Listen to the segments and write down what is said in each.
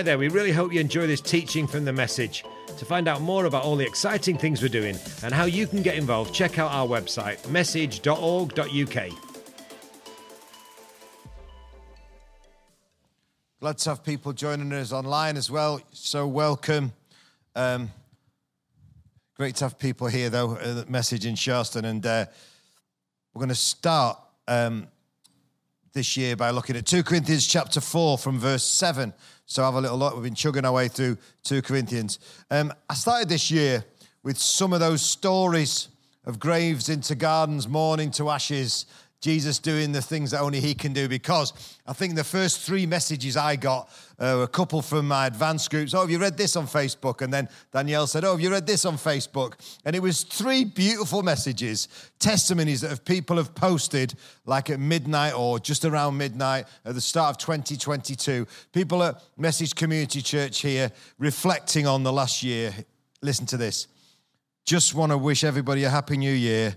Hi there, we really hope you enjoy this teaching from the message. To find out more about all the exciting things we're doing and how you can get involved, check out our website, message.org.uk. Glad to have people joining us online as well. So welcome. Um, great to have people here, though, message in Sharston. And uh, we're going to start um, this year by looking at 2 Corinthians chapter 4 from verse 7. So have a little look. We've been chugging our way through 2 Corinthians. Um, I started this year with some of those stories of graves into gardens, mourning to ashes, Jesus doing the things that only he can do because I think the first three messages I got uh, a couple from my advanced groups. Oh, have you read this on Facebook? And then Danielle said, Oh, have you read this on Facebook? And it was three beautiful messages, testimonies that people have posted like at midnight or just around midnight at the start of 2022. People at Message Community Church here reflecting on the last year. Listen to this. Just want to wish everybody a happy new year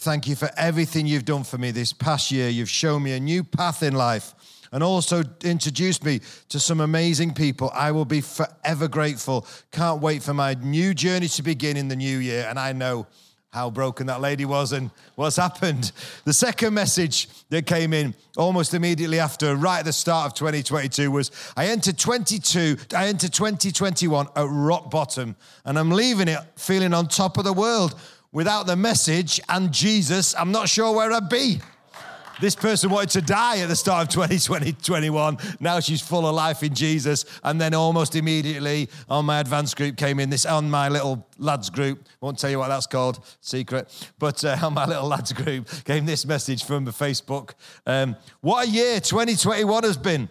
Thank you for everything you've done for me this past year. You've shown me a new path in life and also introduced me to some amazing people. I will be forever grateful. Can't wait for my new journey to begin in the new year. And I know how broken that lady was and what's happened. The second message that came in almost immediately after, right at the start of 2022, was I entered 22, I entered 2021 at rock bottom, and I'm leaving it feeling on top of the world without the message and Jesus, I'm not sure where I'd be. This person wanted to die at the start of 2020, 21. Now she's full of life in Jesus. And then almost immediately on my advanced group came in this, on my little lads group, won't tell you what that's called, secret. But uh, on my little lads group came this message from Facebook. Um, what a year 2021 has been.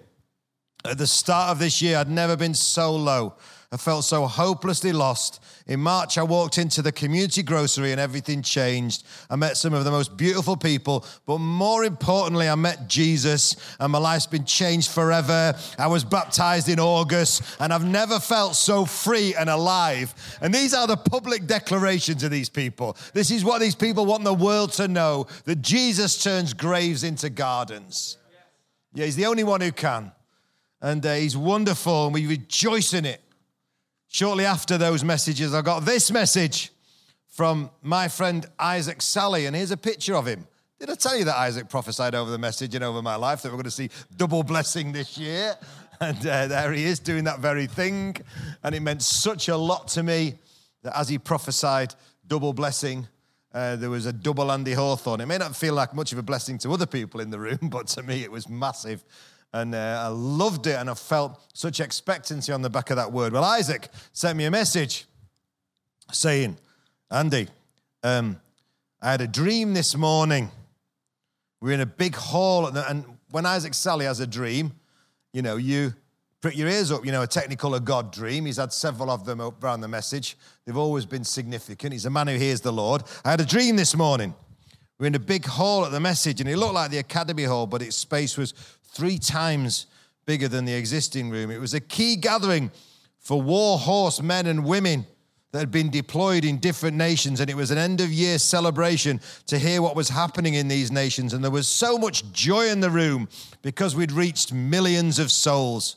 At the start of this year, I'd never been so low. I felt so hopelessly lost. In March, I walked into the community grocery and everything changed. I met some of the most beautiful people, but more importantly, I met Jesus and my life's been changed forever. I was baptized in August and I've never felt so free and alive. And these are the public declarations of these people. This is what these people want the world to know that Jesus turns graves into gardens. Yeah, he's the only one who can. And uh, he's wonderful and we rejoice in it. Shortly after those messages, I got this message from my friend Isaac Sally, and here's a picture of him. Did I tell you that Isaac prophesied over the message and over my life that we're going to see double blessing this year? And uh, there he is doing that very thing. And it meant such a lot to me that as he prophesied double blessing, uh, there was a double Andy Hawthorne. It may not feel like much of a blessing to other people in the room, but to me it was massive. And uh, I loved it, and I felt such expectancy on the back of that word. Well, Isaac sent me a message saying, Andy, um, I had a dream this morning. We are in a big hall, and when Isaac Sally has a dream, you know, you prick your ears up. You know, a Technicolor God dream. He's had several of them around the message. They've always been significant. He's a man who hears the Lord. I had a dream this morning. We are in a big hall at the message, and it looked like the Academy Hall, but its space was three times bigger than the existing room. It was a key gathering for war horse men and women that had been deployed in different nations, and it was an end of year celebration to hear what was happening in these nations. And there was so much joy in the room because we'd reached millions of souls.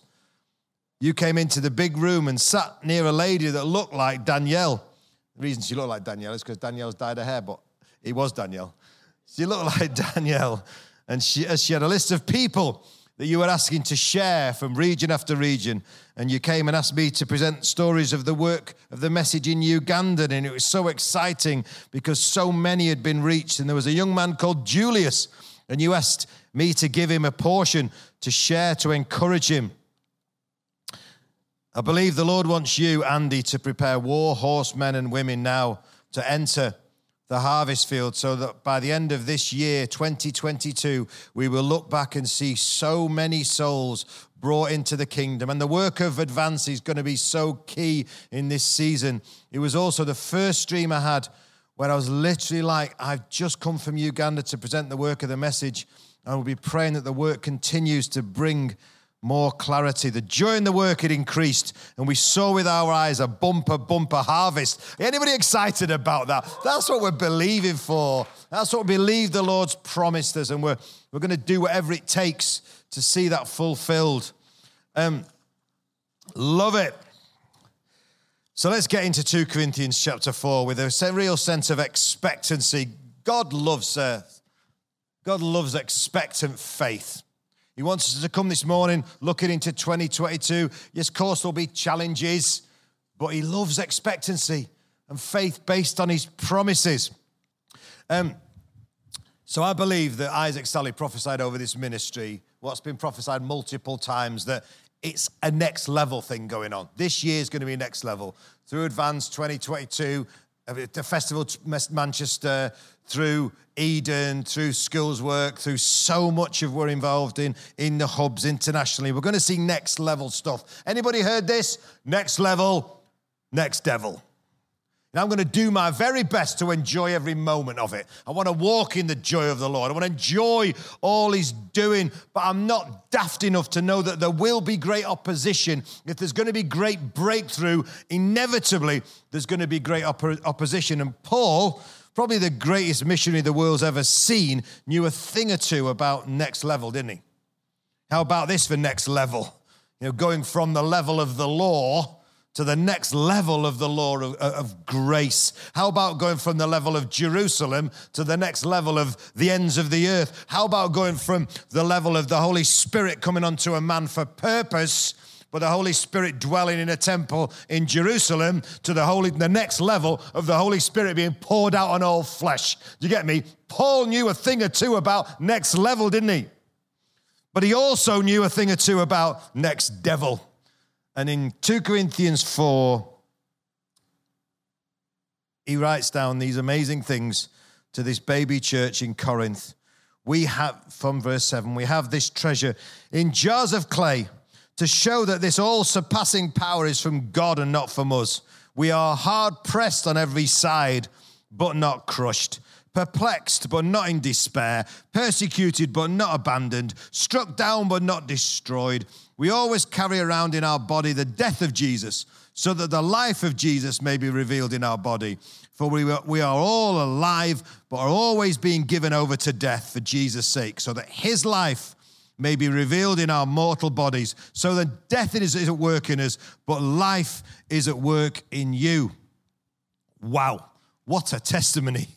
You came into the big room and sat near a lady that looked like Danielle. The reason she looked like Danielle is because Danielle's dyed her hair, but it was Danielle. She looked like Danielle. And she, uh, she had a list of people that you were asking to share from region after region. And you came and asked me to present stories of the work of the message in Uganda. And it was so exciting because so many had been reached. And there was a young man called Julius. And you asked me to give him a portion to share to encourage him. I believe the Lord wants you, Andy, to prepare war horsemen and women now to enter the harvest field so that by the end of this year, 2022, we will look back and see so many souls brought into the kingdom. And the work of Advance is going to be so key in this season. It was also the first stream I had where I was literally like, I've just come from Uganda to present the work of the message. I will be praying that the work continues to bring more clarity. The joy in the work had increased, and we saw with our eyes a bumper, bumper harvest. Anybody excited about that? That's what we're believing for. That's what we believe the Lord's promised us, and we're, we're going to do whatever it takes to see that fulfilled. Um, Love it. So let's get into 2 Corinthians chapter 4 with a real sense of expectancy. God loves uh, God loves expectant faith. He wants us to come this morning looking into 2022. Yes, of course, there'll be challenges, but He loves expectancy and faith based on His promises. Um, so I believe that Isaac Sally prophesied over this ministry what's been prophesied multiple times that it's a next level thing going on. This year is going to be next level. Through Advance 2022, uh, the Festival Manchester, through Eden, through schools work, through so much of we're involved in in the hubs internationally. We're going to see next level stuff. Anybody heard this? Next level, next devil. And I'm going to do my very best to enjoy every moment of it. I want to walk in the joy of the Lord. I want to enjoy all He's doing, but I'm not daft enough to know that there will be great opposition. If there's going to be great breakthrough, inevitably there's going to be great op- opposition. And Paul, probably the greatest missionary the world's ever seen, knew a thing or two about next level, didn't he? How about this for next level? You know, going from the level of the law to the next level of the law of, of, grace? How about going from the level of Jerusalem to the next level of the ends of the earth? How about going from the level of the Holy Spirit coming onto a man for purpose? But the Holy Spirit dwelling in a temple in Jerusalem to the holy, the next level of the Holy Spirit being poured out on all flesh. Do you get me? Paul knew a thing or two about next level, didn't he? But he also knew a thing or two about next devil. And in 2 Corinthians 4, he writes down these amazing things to this baby church in Corinth. We have, from verse 7, we have this treasure in jars of clay to show that this all surpassing power is from God and not from us. We are hard pressed on every side, but not crushed, perplexed, but not in despair, persecuted, but not abandoned, struck down, but not destroyed we always carry around in our body the death of Jesus, so that the life of Jesus may be revealed in our body. For we, we are all alive, but are always being given over to death for Jesus' sake, so that his life may be revealed in our mortal bodies. So that death is at work in us, but life is at work in you. Wow, what a testimony.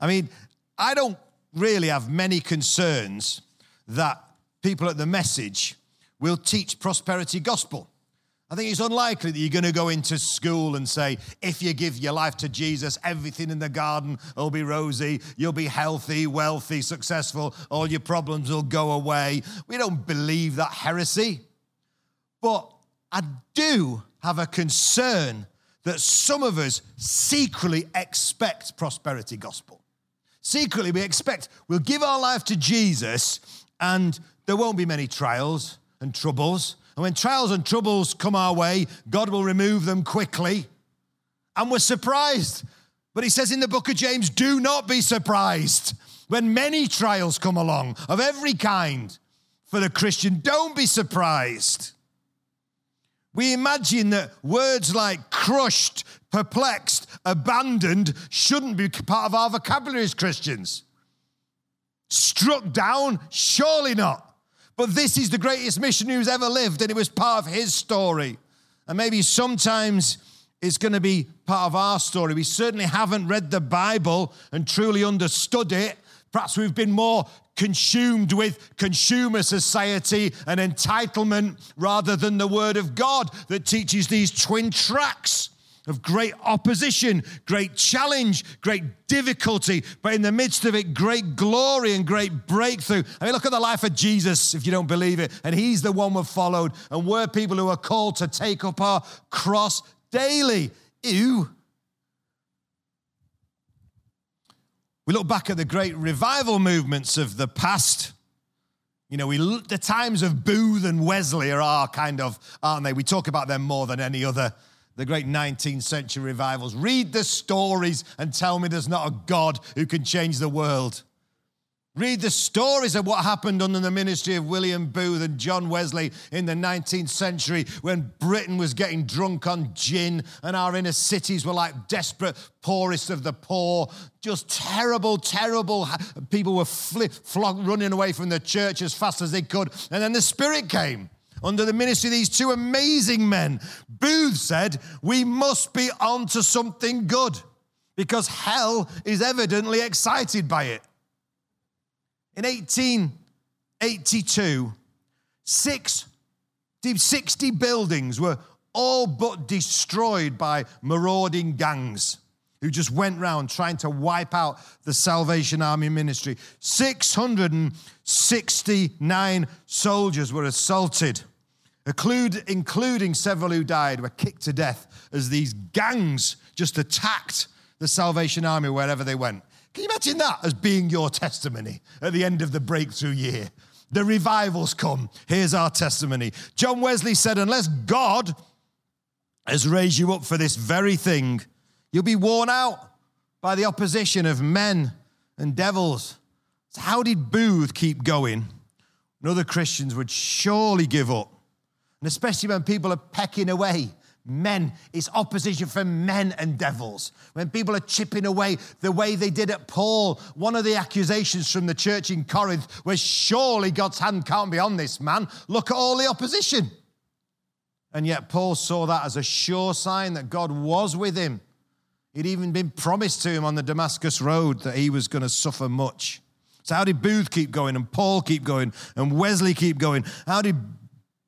I mean, I don't really have many concerns that people at the message will teach prosperity gospel. I think it's unlikely that you're going to go into school and say, if you give your life to Jesus, everything in the garden will be rosy, you'll be healthy, wealthy, successful, all your problems will go away. We don't believe that heresy. But I do have a concern that some of us secretly expect prosperity gospel. Secretly, we expect we'll give our life to Jesus and there won't be many trials and troubles. And when trials and troubles come our way, God will remove them quickly. And we're surprised. But he says in the book of James, do not be surprised when many trials come along of every kind for the Christian. Don't be surprised. We imagine that words like crushed, perplexed, abandoned shouldn't be part of our vocabulary as Christians. Struck down? Surely not. But this is the greatest missionary who's ever lived, and it was part of his story. And maybe sometimes it's going to be part of our story. We certainly haven't read the Bible and truly understood it. Perhaps we've been more consumed with consumer society and entitlement rather than the Word of God that teaches these twin tracks of great opposition, great challenge, great difficulty, but in the midst of it, great glory and great breakthrough. I mean, look at the life of Jesus if you don't believe it. And he's the one we've followed. And we're people who are called to take up our cross daily. Ew. We look back at the great revival movements of the past. You know, we the times of Booth and Wesley are our kind of, aren't they? We talk about them more than any other the great 19th century revivals. Read the stories and tell me there's not a God who can change the world. Read the stories of what happened under the ministry of William Booth and John Wesley in the 19th century when Britain was getting drunk on gin and our inner cities were like desperate, poorest of the poor. Just terrible, terrible. People were running away from the church as fast as they could. And then the Spirit came under the ministry of these two amazing men, Booth said, We must be on to something good because hell is evidently excited by it. In 1882, six, 60 buildings were all but destroyed by marauding gangs who just went round trying to wipe out the Salvation Army ministry. 669 soldiers were assaulted, including several who died, were kicked to death as these gangs just attacked the Salvation Army wherever they went. Can you imagine that as being your testimony at the end of the breakthrough year? The revivals come. Here's our testimony. John Wesley said, Unless God has raised you up for this very thing, You'll be worn out by the opposition of men and devils. So, how did Booth keep going? And other Christians would surely give up. And especially when people are pecking away. Men, it's opposition from men and devils. When people are chipping away the way they did at Paul, one of the accusations from the church in Corinth was surely God's hand can't be on this man. Look at all the opposition. And yet, Paul saw that as a sure sign that God was with him He'd even been promised to him on the Damascus Road that he was going to suffer much. So, how did Booth keep going and Paul keep going and Wesley keep going? How did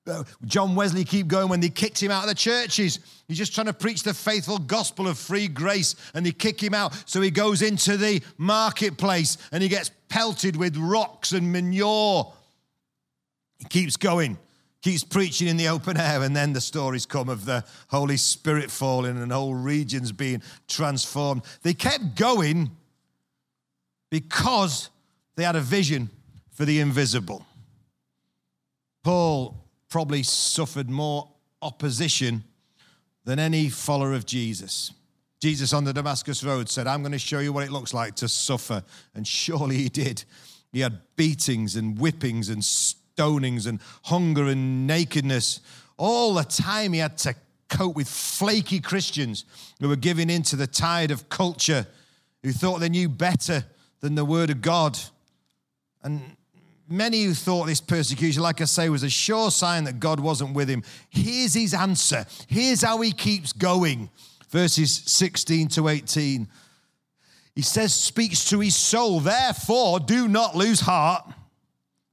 Uh, John Wesley keep going when they kicked him out of the churches? He's just trying to preach the faithful gospel of free grace and they kick him out. So he goes into the marketplace and he gets pelted with rocks and manure. He keeps going keeps preaching in the open air, and then the stories come of the Holy Spirit falling and whole regions being transformed. They kept going because they had a vision for the invisible. Paul probably suffered more opposition than any follower of Jesus. Jesus on the Damascus Road said, I'm going to show you what it looks like to suffer. And surely he did. He had beatings and whippings and stonings and hunger and nakedness. All the time he had to cope with flaky Christians who were giving in to the tide of culture, who thought they knew better than the Word of God. And many who thought this persecution, like I say, was a sure sign that God wasn't with him. Here's his answer. Here's how he keeps going. Verses 16 to 18. He says, speaks to his soul, therefore do not lose heart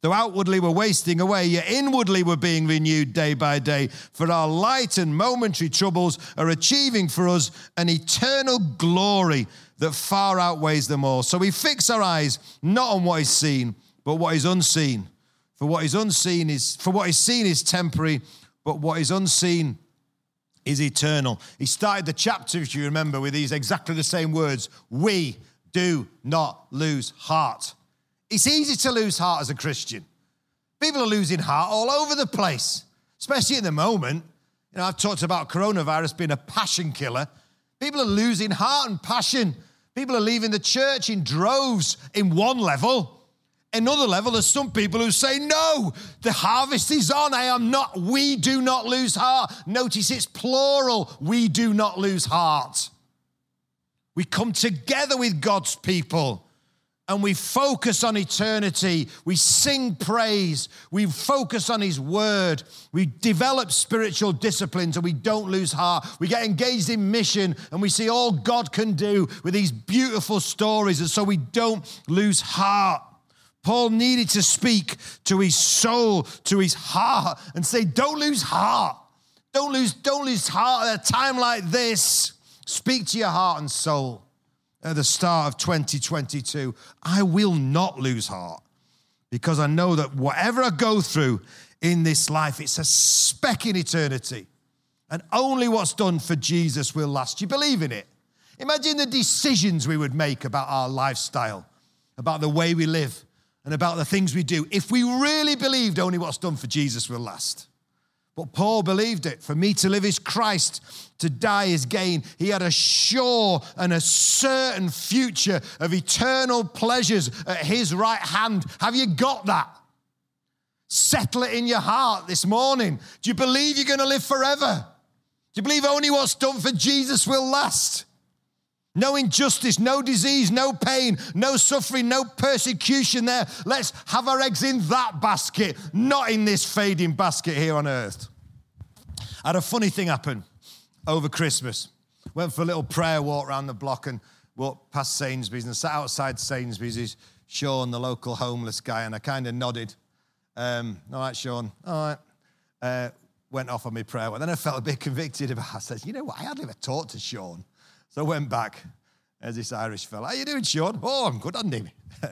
Though outwardly we're wasting away, yet inwardly we're being renewed day by day. For our light and momentary troubles are achieving for us an eternal glory that far outweighs them all. So we fix our eyes not on what is seen, but what is unseen. For what is unseen is for what is seen is temporary, but what is unseen is eternal. He started the chapter, if you remember, with these exactly the same words. We do not lose heart. It's easy to lose heart as a Christian. People are losing heart all over the place, especially at the moment. You know, I've talked about coronavirus being a passion killer. People are losing heart and passion. People are leaving the church in droves in one level. Another level, there's some people who say, No, the harvest is on. I am not, we do not lose heart. Notice it's plural. We do not lose heart. We come together with God's people and we focus on eternity. We sing praise. We focus on His Word. We develop spiritual disciplines and we don't lose heart. We get engaged in mission and we see all God can do with these beautiful stories. And so we don't lose heart. Paul needed to speak to his soul, to his heart, and say, Don't lose heart. Don't lose, don't lose heart at a time like this. Speak to your heart and soul at the start of 2022, I will not lose heart because I know that whatever I go through in this life, it's a speck in eternity. And only what's done for Jesus will last. You believe in it? Imagine the decisions we would make about our lifestyle, about the way we live, and about the things we do if we really believed only what's done for Jesus will last. But Paul believed it. For me to live is Christ, to die is gain. He had a sure and a certain future of eternal pleasures at his right hand. Have you got that? Settle it in your heart this morning. Do you believe you're going to live forever? Do you believe only what's done for Jesus will last? No injustice, no disease, no pain, no suffering, no persecution there. Let's have our eggs in that basket, not in this fading basket here on earth. I had a funny thing happen over Christmas. Went for a little prayer walk around the block and walked past Sainsbury's and sat outside Sainsbury's. Is Sean, the local homeless guy, and I kind of nodded. Um, all right, Sean. All right. Uh, went off on my prayer. And then I felt a bit convicted about. I said, you know what? I hardly ever talked to Sean. So I went back. There's this Irish fella. How you doing, Sean? Oh, I'm good, Andy.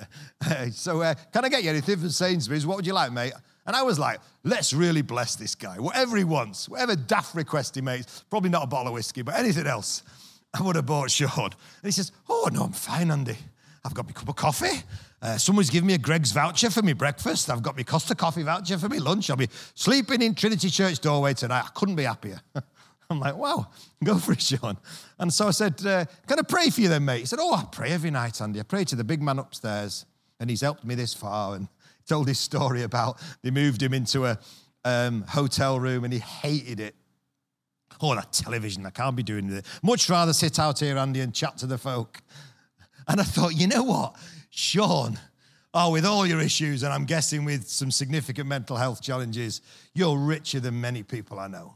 so uh, can I get you anything from Sainsbury's? What would you like, mate? And I was like, let's really bless this guy. Whatever he wants, whatever daft request he makes, probably not a bottle of whiskey, but anything else, I would have bought Sean. And he says, oh, no, I'm fine, Andy. I've got my cup of coffee. Uh, someone's given me a Greggs voucher for my breakfast. I've got my Costa coffee voucher for my lunch. I'll be sleeping in Trinity Church doorway tonight. I couldn't be happier. I'm like, wow, go for it, Sean. And so I said, uh, can I pray for you then, mate? He said, oh, I pray every night, Andy. I pray to the big man upstairs, and he's helped me this far. And told his story about they moved him into a um, hotel room and he hated it. Oh, that television, I can't be doing it. Much rather sit out here, Andy, and chat to the folk. And I thought, you know what, Sean, oh, with all your issues, and I'm guessing with some significant mental health challenges, you're richer than many people I know.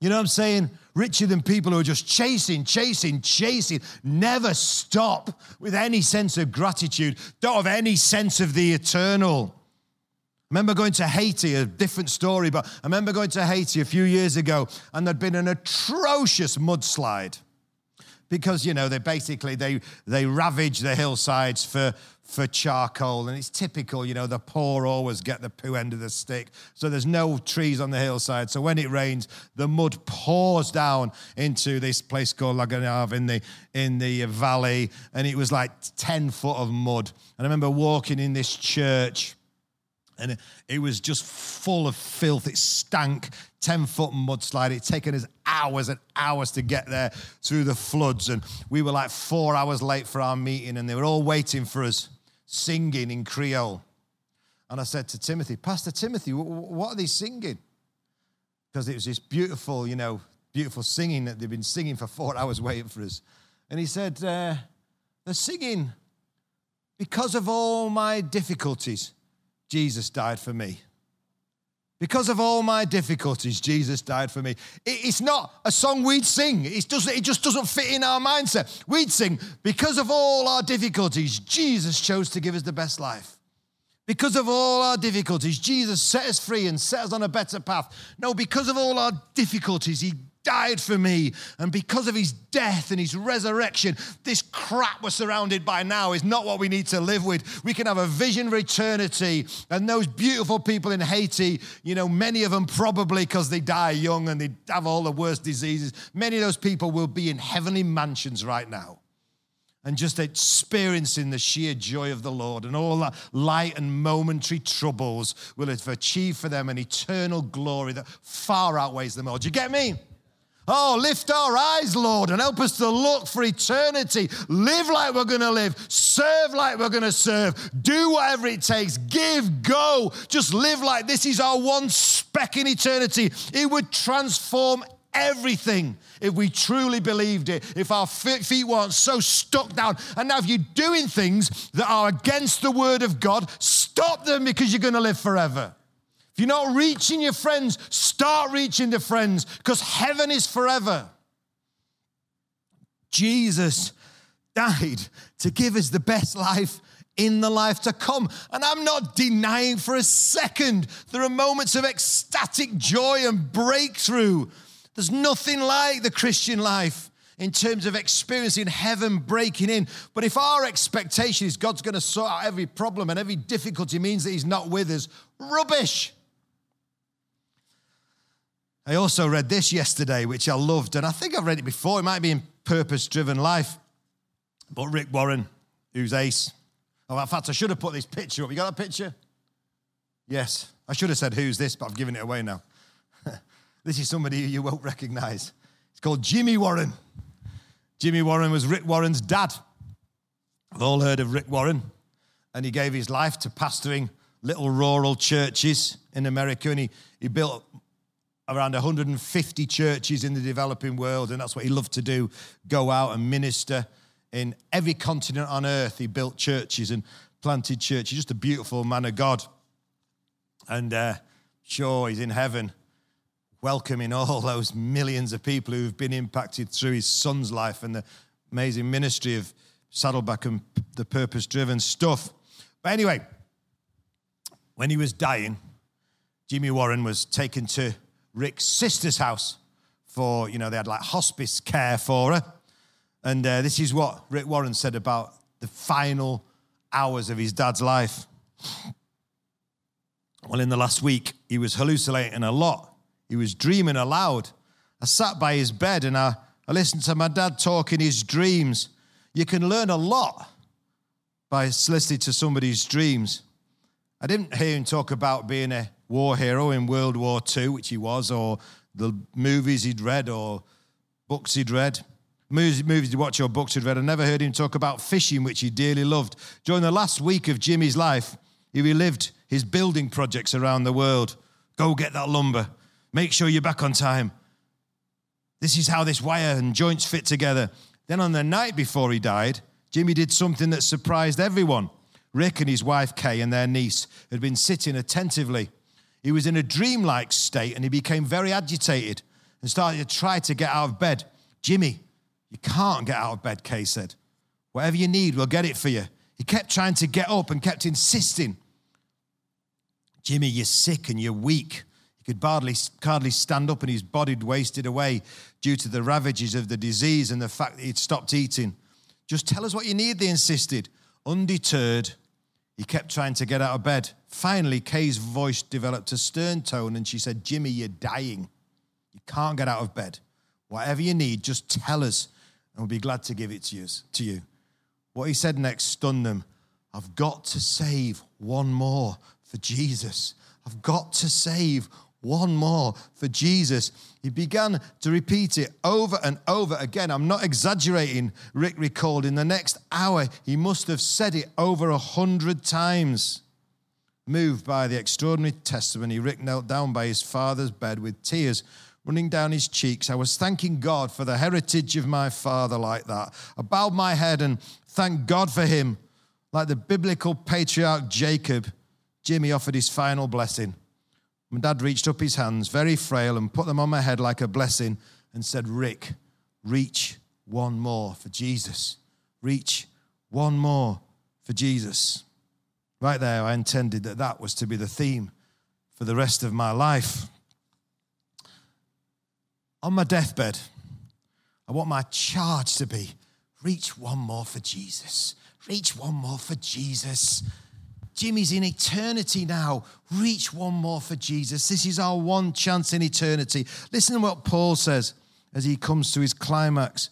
You know what I'm saying? Richer than people who are just chasing, chasing, chasing, never stop with any sense of gratitude, don't have any sense of the eternal. I remember going to Haiti, a different story, but I remember going to Haiti a few years ago and there'd been an atrocious mudslide because, you know, they basically, they, they ravage the hillsides for, for charcoal. And it's typical, you know, the poor always get the poo end of the stick. So there's no trees on the hillside. So when it rains, the mud pours down into this place called Laganav in the, in the valley. And it was like 10 foot of mud. And I remember walking in this church and it was just full of filth. It stank, 10 foot mudslide. It taken us hours and hours to get there through the floods. And we were like four hours late for our meeting, and they were all waiting for us singing in Creole. And I said to Timothy, Pastor Timothy, what are they singing? Because it was this beautiful, you know, beautiful singing that they've been singing for four hours waiting for us. And he said, uh, They're singing because of all my difficulties, Jesus died for me. Because of all my difficulties, Jesus died for me. It's not a song we'd sing. It, doesn't, it just doesn't fit in our mindset. We'd sing, because of all our difficulties, Jesus chose to give us the best life. Because of all our difficulties, Jesus set us free and set us on a better path. No, because of all our difficulties, He died for me. And because of his death and his resurrection, this crap we're surrounded by now is not what we need to live with. We can have a vision for eternity. And those beautiful people in Haiti, you know, many of them probably because they die young and they have all the worst diseases, many of those people will be in heavenly mansions right now and just experiencing the sheer joy of the Lord and all that light and momentary troubles will have achieved for them an eternal glory that far outweighs them all. Do you get me? Oh, lift our eyes, Lord, and help us to look for eternity. Live like we're going to live. Serve like we're going to serve. Do whatever it takes. Give, go. Just live like this is our one speck in eternity. It would transform everything if we truly believed it, if our feet weren't so stuck down. And now, if you're doing things that are against the word of God, stop them because you're going to live forever. If you're not reaching your friends, start reaching the friends because heaven is forever. Jesus died to give us the best life in the life to come. And I'm not denying for a second there are moments of ecstatic joy and breakthrough. There's nothing like the Christian life in terms of experiencing heaven breaking in. But if our expectation is God's going to sort out every problem and every difficulty means that He's not with us, rubbish. I also read this yesterday, which I loved, and I think I've read it before. It might be in Purpose Driven Life. But Rick Warren, who's ace. Oh, in fact, I should have put this picture up. You got that picture? Yes. I should have said, Who's this? But I've given it away now. this is somebody you won't recognize. It's called Jimmy Warren. Jimmy Warren was Rick Warren's dad. I've all heard of Rick Warren. And he gave his life to pastoring little rural churches in America. And he, he built around 150 churches in the developing world, and that's what he loved to do go out and minister in every continent on earth. He built churches and planted churches. Just a beautiful man of God. And uh, sure, he's in heaven welcoming all those millions of people who've been impacted through his son's life and the amazing ministry of Saddleback and the purpose driven stuff. But anyway, when he was dying, Jimmy Warren was taken to Rick's sister's house for, you know, they had like hospice care for her. And uh, this is what Rick Warren said about the final hours of his dad's life. Well, in the last week, he was hallucinating a lot. He was dreaming aloud. I sat by his bed and I, I listened to my dad talk in his dreams. You can learn a lot by listening to somebody's dreams. I didn't hear him talk about being a war hero in World War II, which he was, or the movies he'd read or books he'd read. Movies, movies he'd watch or books he'd read. I never heard him talk about fishing, which he dearly loved. During the last week of Jimmy's life, he relived his building projects around the world. Go get that lumber. Make sure you're back on time. This is how this wire and joints fit together. Then on the night before he died, Jimmy did something that surprised everyone. Rick and his wife Kay and their niece had been sitting attentively. He was in a dreamlike state and he became very agitated and started to try to get out of bed. Jimmy, you can't get out of bed, Kay said. Whatever you need, we'll get it for you. He kept trying to get up and kept insisting. Jimmy, you're sick and you're weak. He could hardly, hardly stand up and his body wasted away due to the ravages of the disease and the fact that he'd stopped eating. Just tell us what you need, they insisted. Undeterred, he kept trying to get out of bed. Finally, Kay's voice developed a stern tone and she said, Jimmy, you're dying. You can't get out of bed. Whatever you need, just tell us and we'll be glad to give it to you. What he said next stunned them. I've got to save one more for Jesus. I've got to save one more for Jesus. He began to repeat it over and over again. I'm not exaggerating, Rick recalled. In the next hour, he must have said it over a hundred times. Moved by the extraordinary testimony, Rick knelt down by his father's bed with tears running down his cheeks. I was thanking God for the heritage of my father like that. I bowed my head and thanked God for him. Like the biblical patriarch Jacob, Jimmy offered his final blessing. My dad reached up his hands, very frail, and put them on my head like a blessing and said, Rick, reach one more for Jesus. Reach one more for Jesus. Right there, I intended that that was to be the theme for the rest of my life. On my deathbed, I want my charge to be reach one more for Jesus. Reach one more for Jesus. Jimmy's in eternity now. Reach one more for Jesus. This is our one chance in eternity. Listen to what Paul says as he comes to his climax.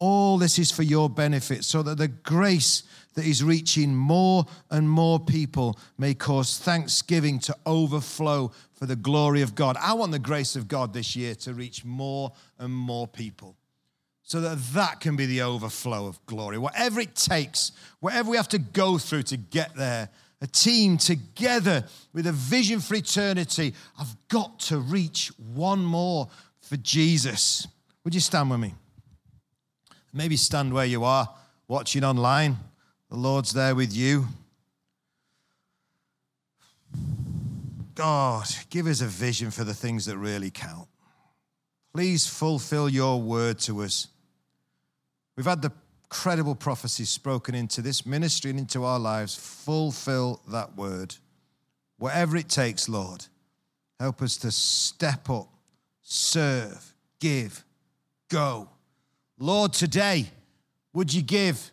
All this is for your benefit, so that the grace that is reaching more and more people may cause thanksgiving to overflow for the glory of God. I want the grace of God this year to reach more and more people so that that can be the overflow of glory. Whatever it takes, whatever we have to go through to get there, a team together with a vision for eternity. I've got to reach one more for Jesus. Would you stand with me? Maybe stand where you are, watching online. The Lord's there with you. God, give us a vision for the things that really count. Please fulfill your word to us. We've had the credible prophecies spoken into this ministry and into our lives. Fulfill that word. Whatever it takes, Lord, help us to step up, serve, give, go. Lord, today, would you give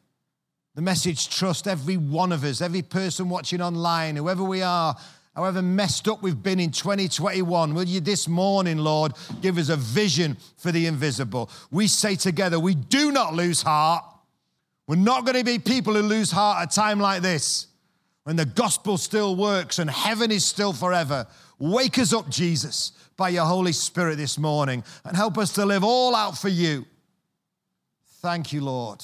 the message trust every one of us, every person watching online, whoever we are, however messed up we've been in 2021, will you this morning, Lord, give us a vision for the invisible? We say together, we do not lose heart. We're not going to be people who lose heart at a time like this when the gospel still works and heaven is still forever. Wake us up, Jesus, by your Holy Spirit this morning and help us to live all out for you. Thank you, Lord.